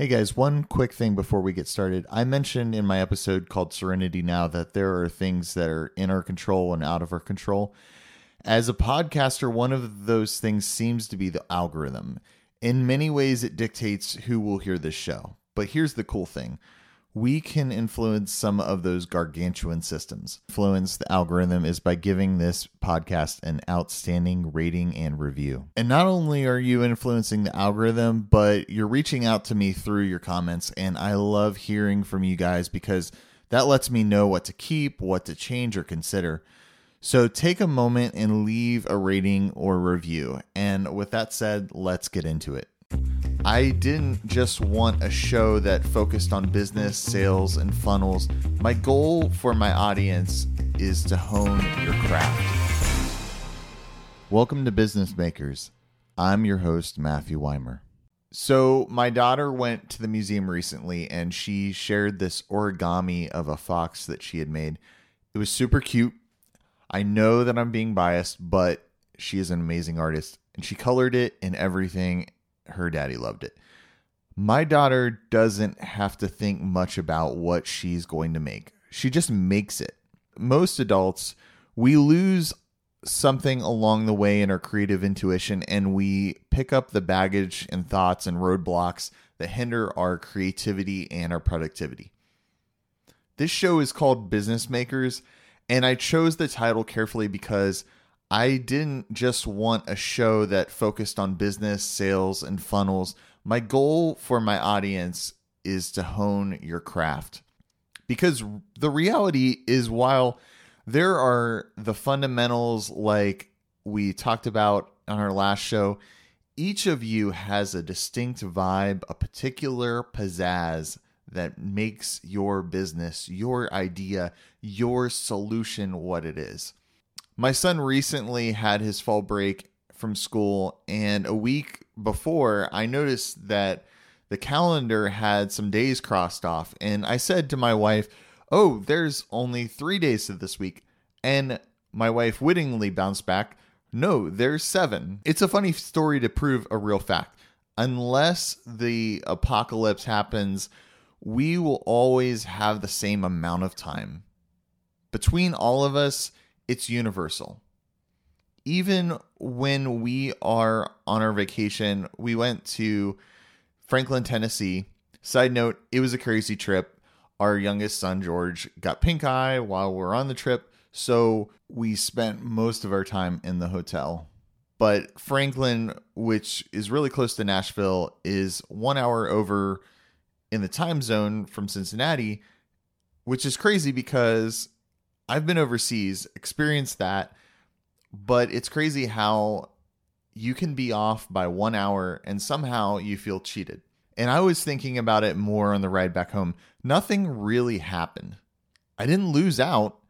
Hey guys, one quick thing before we get started. I mentioned in my episode called Serenity Now that there are things that are in our control and out of our control. As a podcaster, one of those things seems to be the algorithm. In many ways, it dictates who will hear this show. But here's the cool thing we can influence some of those gargantuan systems. Influence the algorithm is by giving this podcast an outstanding rating and review. And not only are you influencing the algorithm, but you're reaching out to me through your comments. And I love hearing from you guys because that lets me know what to keep, what to change or consider. So take a moment and leave a rating or review. And with that said, let's get into it. I didn't just want a show that focused on business, sales, and funnels. My goal for my audience is to hone your craft. Welcome to Business Makers. I'm your host, Matthew Weimer. So, my daughter went to the museum recently and she shared this origami of a fox that she had made. It was super cute. I know that I'm being biased, but she is an amazing artist and she colored it and everything her daddy loved it. My daughter doesn't have to think much about what she's going to make. She just makes it. Most adults, we lose something along the way in our creative intuition and we pick up the baggage and thoughts and roadblocks that hinder our creativity and our productivity. This show is called Business Makers, and I chose the title carefully because I didn't just want a show that focused on business, sales, and funnels. My goal for my audience is to hone your craft. Because the reality is, while there are the fundamentals like we talked about on our last show, each of you has a distinct vibe, a particular pizzazz that makes your business, your idea, your solution what it is. My son recently had his fall break from school, and a week before, I noticed that the calendar had some days crossed off. And I said to my wife, Oh, there's only three days to this week. And my wife wittingly bounced back, No, there's seven. It's a funny story to prove a real fact. Unless the apocalypse happens, we will always have the same amount of time. Between all of us, it's universal. Even when we are on our vacation, we went to Franklin, Tennessee. Side note, it was a crazy trip. Our youngest son, George, got pink eye while we are on the trip. So we spent most of our time in the hotel. But Franklin, which is really close to Nashville, is one hour over in the time zone from Cincinnati, which is crazy because I've been overseas, experienced that, but it's crazy how you can be off by one hour and somehow you feel cheated. And I was thinking about it more on the ride back home. Nothing really happened. I didn't lose out.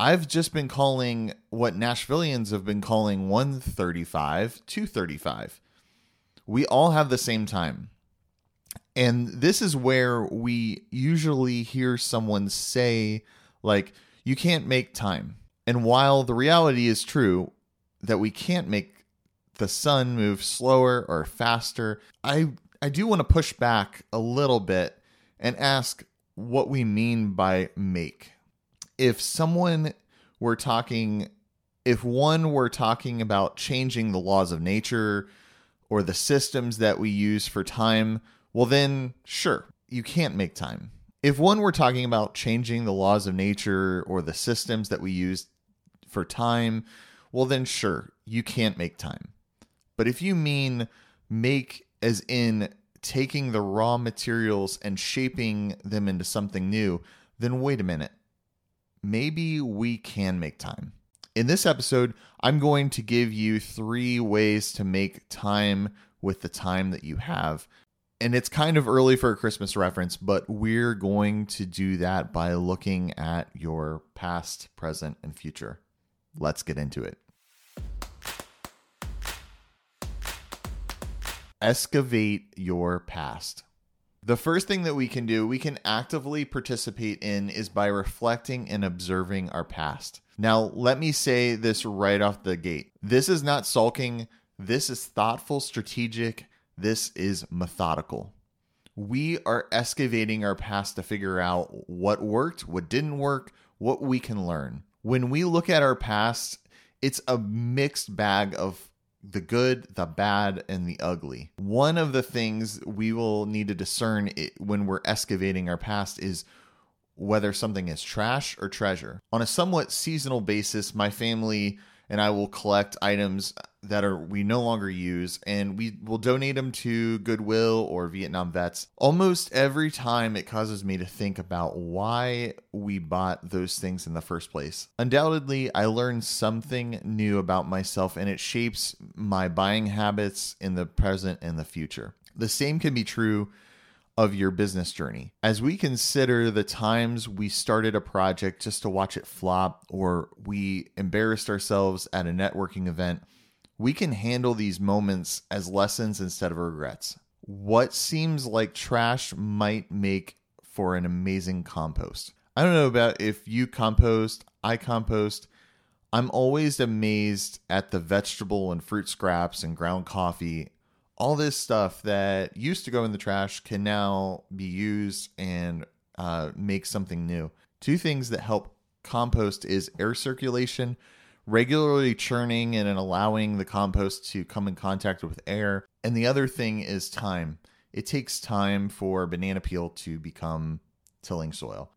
I've just been calling what Nashvillians have been calling 135 235. We all have the same time. And this is where we usually hear someone say, like, you can't make time. And while the reality is true that we can't make the sun move slower or faster, I I do want to push back a little bit and ask what we mean by make. If someone were talking if one were talking about changing the laws of nature or the systems that we use for time, well then sure, you can't make time if one were talking about changing the laws of nature or the systems that we use for time, well, then sure, you can't make time. But if you mean make as in taking the raw materials and shaping them into something new, then wait a minute. Maybe we can make time. In this episode, I'm going to give you three ways to make time with the time that you have and it's kind of early for a Christmas reference, but we're going to do that by looking at your past, present, and future. Let's get into it. Excavate your past. The first thing that we can do, we can actively participate in, is by reflecting and observing our past. Now, let me say this right off the gate. This is not sulking, this is thoughtful, strategic, this is methodical. We are excavating our past to figure out what worked, what didn't work, what we can learn. When we look at our past, it's a mixed bag of the good, the bad, and the ugly. One of the things we will need to discern when we're excavating our past is whether something is trash or treasure. On a somewhat seasonal basis, my family and I will collect items that are we no longer use and we will donate them to Goodwill or Vietnam Vets. Almost every time it causes me to think about why we bought those things in the first place. Undoubtedly, I learned something new about myself and it shapes my buying habits in the present and the future. The same can be true of your business journey. As we consider the times we started a project just to watch it flop or we embarrassed ourselves at a networking event, we can handle these moments as lessons instead of regrets. What seems like trash might make for an amazing compost. I don't know about if you compost, I compost. I'm always amazed at the vegetable and fruit scraps and ground coffee all this stuff that used to go in the trash can now be used and uh, make something new. Two things that help compost is air circulation, regularly churning and allowing the compost to come in contact with air. And the other thing is time. It takes time for banana peel to become tilling soil.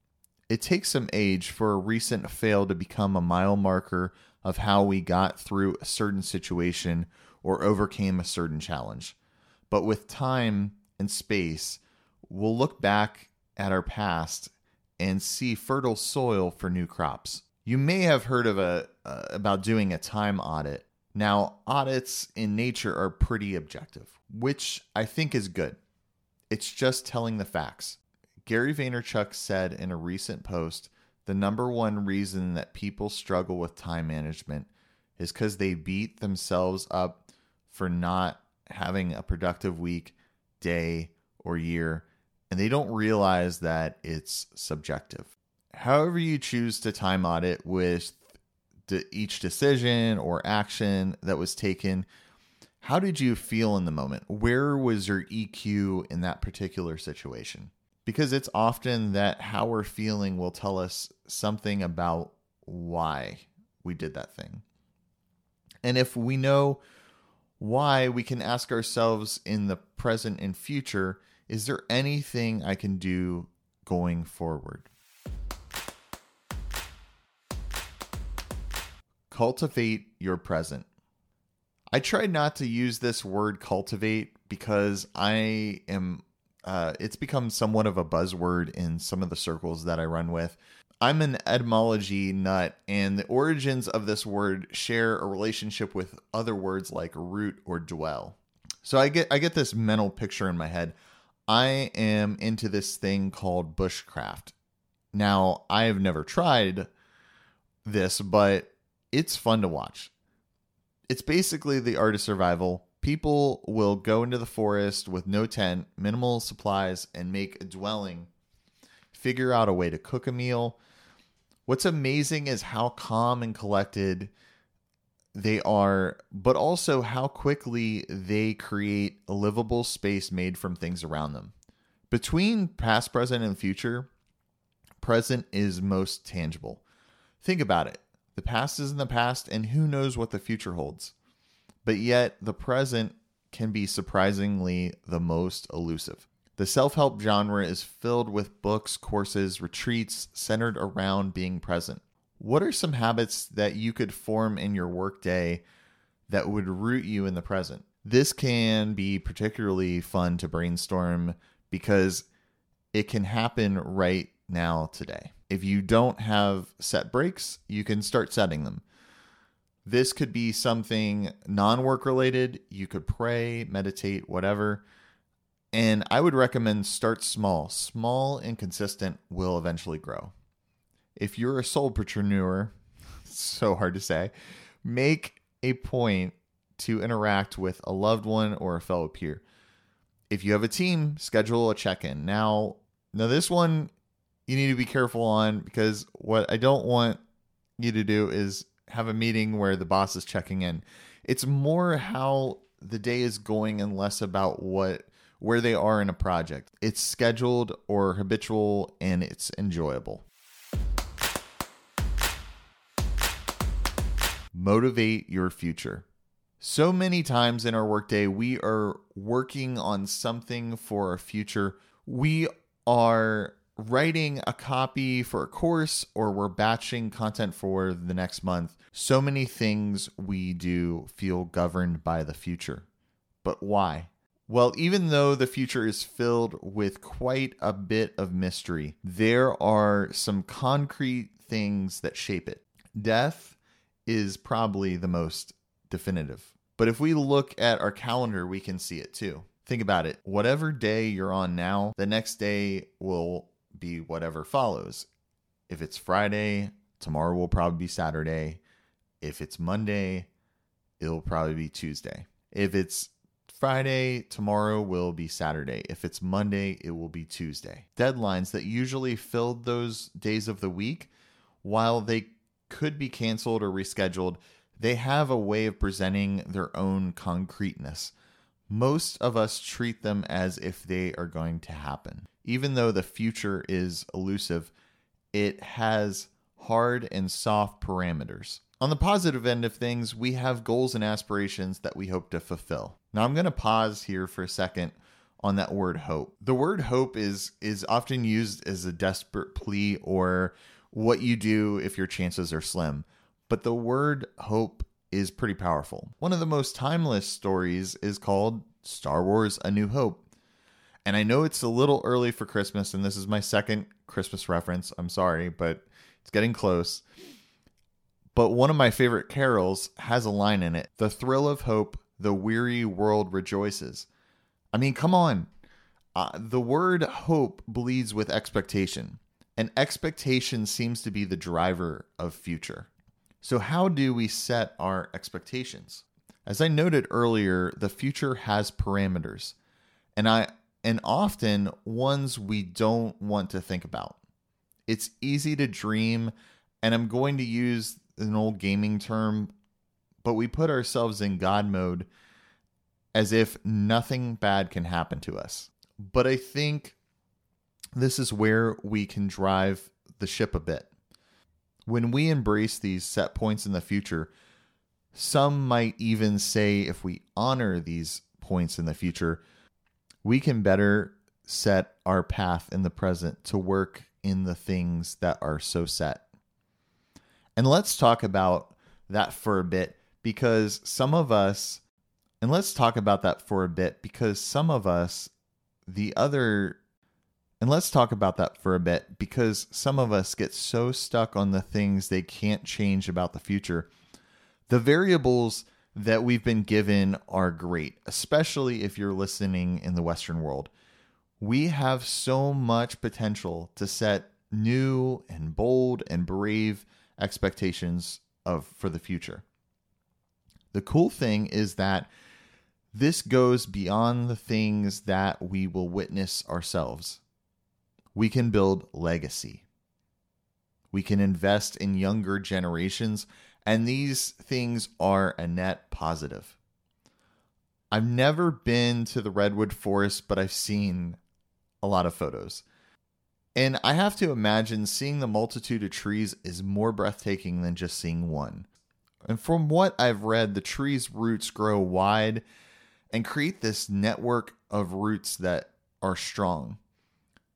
It takes some age for a recent fail to become a mile marker of how we got through a certain situation or overcame a certain challenge. But with time and space, we'll look back at our past and see fertile soil for new crops. You may have heard of a uh, about doing a time audit. Now, audits in nature are pretty objective, which I think is good. It's just telling the facts. Gary Vaynerchuk said in a recent post, the number one reason that people struggle with time management is cuz they beat themselves up for not having a productive week, day, or year, and they don't realize that it's subjective. However, you choose to time audit with each decision or action that was taken, how did you feel in the moment? Where was your EQ in that particular situation? Because it's often that how we're feeling will tell us something about why we did that thing. And if we know why we can ask ourselves in the present and future is there anything I can do going forward? Cultivate your present. I try not to use this word cultivate because I am, uh, it's become somewhat of a buzzword in some of the circles that I run with. I'm an etymology nut, and the origins of this word share a relationship with other words like root or dwell. So I get I get this mental picture in my head. I am into this thing called bushcraft. Now, I have never tried this, but it's fun to watch. It's basically the art of survival. People will go into the forest with no tent, minimal supplies, and make a dwelling, figure out a way to cook a meal, What's amazing is how calm and collected they are, but also how quickly they create a livable space made from things around them. Between past, present, and future, present is most tangible. Think about it. The past is in the past, and who knows what the future holds. But yet, the present can be surprisingly the most elusive. The self help genre is filled with books, courses, retreats centered around being present. What are some habits that you could form in your workday that would root you in the present? This can be particularly fun to brainstorm because it can happen right now today. If you don't have set breaks, you can start setting them. This could be something non work related. You could pray, meditate, whatever. And I would recommend start small. Small and consistent will eventually grow. If you're a solopreneur, so hard to say, make a point to interact with a loved one or a fellow peer. If you have a team, schedule a check-in. Now, now this one you need to be careful on because what I don't want you to do is have a meeting where the boss is checking in. It's more how the day is going and less about what where they are in a project. It's scheduled or habitual and it's enjoyable. Motivate your future. So many times in our workday, we are working on something for our future. We are writing a copy for a course or we're batching content for the next month. So many things we do feel governed by the future. But why? Well, even though the future is filled with quite a bit of mystery, there are some concrete things that shape it. Death is probably the most definitive. But if we look at our calendar, we can see it too. Think about it. Whatever day you're on now, the next day will be whatever follows. If it's Friday, tomorrow will probably be Saturday. If it's Monday, it'll probably be Tuesday. If it's Friday, tomorrow will be Saturday. If it's Monday, it will be Tuesday. Deadlines that usually filled those days of the week, while they could be canceled or rescheduled, they have a way of presenting their own concreteness. Most of us treat them as if they are going to happen. Even though the future is elusive, it has hard and soft parameters. On the positive end of things, we have goals and aspirations that we hope to fulfill. Now I'm going to pause here for a second on that word hope. The word hope is is often used as a desperate plea or what you do if your chances are slim. But the word hope is pretty powerful. One of the most timeless stories is called Star Wars A New Hope. And I know it's a little early for Christmas, and this is my second Christmas reference. I'm sorry, but it's getting close. But one of my favorite carols has a line in it The thrill of hope, the weary world rejoices. I mean, come on. Uh, the word hope bleeds with expectation, and expectation seems to be the driver of future. So, how do we set our expectations? As I noted earlier, the future has parameters, and I and often ones we don't want to think about. It's easy to dream, and I'm going to use an old gaming term, but we put ourselves in God mode as if nothing bad can happen to us. But I think this is where we can drive the ship a bit. When we embrace these set points in the future, some might even say if we honor these points in the future, we can better set our path in the present to work in the things that are so set. And let's talk about that for a bit because some of us, and let's talk about that for a bit because some of us, the other and let's talk about that for a bit because some of us get so stuck on the things they can't change about the future. The variables that we've been given are great, especially if you're listening in the Western world. We have so much potential to set new and bold and brave expectations of for the future. The cool thing is that this goes beyond the things that we will witness ourselves we can build legacy. We can invest in younger generations, and these things are a net positive. I've never been to the Redwood Forest, but I've seen a lot of photos. And I have to imagine seeing the multitude of trees is more breathtaking than just seeing one. And from what I've read, the tree's roots grow wide and create this network of roots that are strong.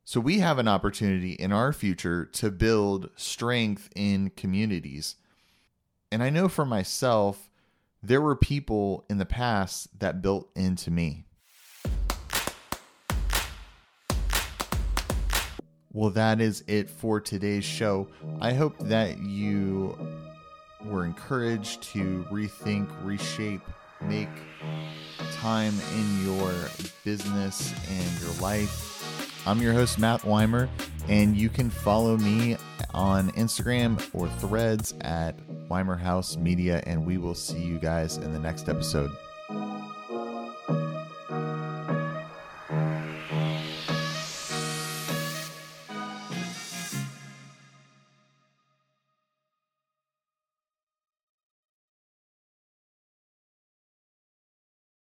So we have an opportunity in our future to build strength in communities. And I know for myself, there were people in the past that built into me. Well, that is it for today's show. I hope that you were encouraged to rethink, reshape, make time in your business and your life I'm your host, Matt Weimer, and you can follow me on Instagram or threads at Weimer House Media, and we will see you guys in the next episode.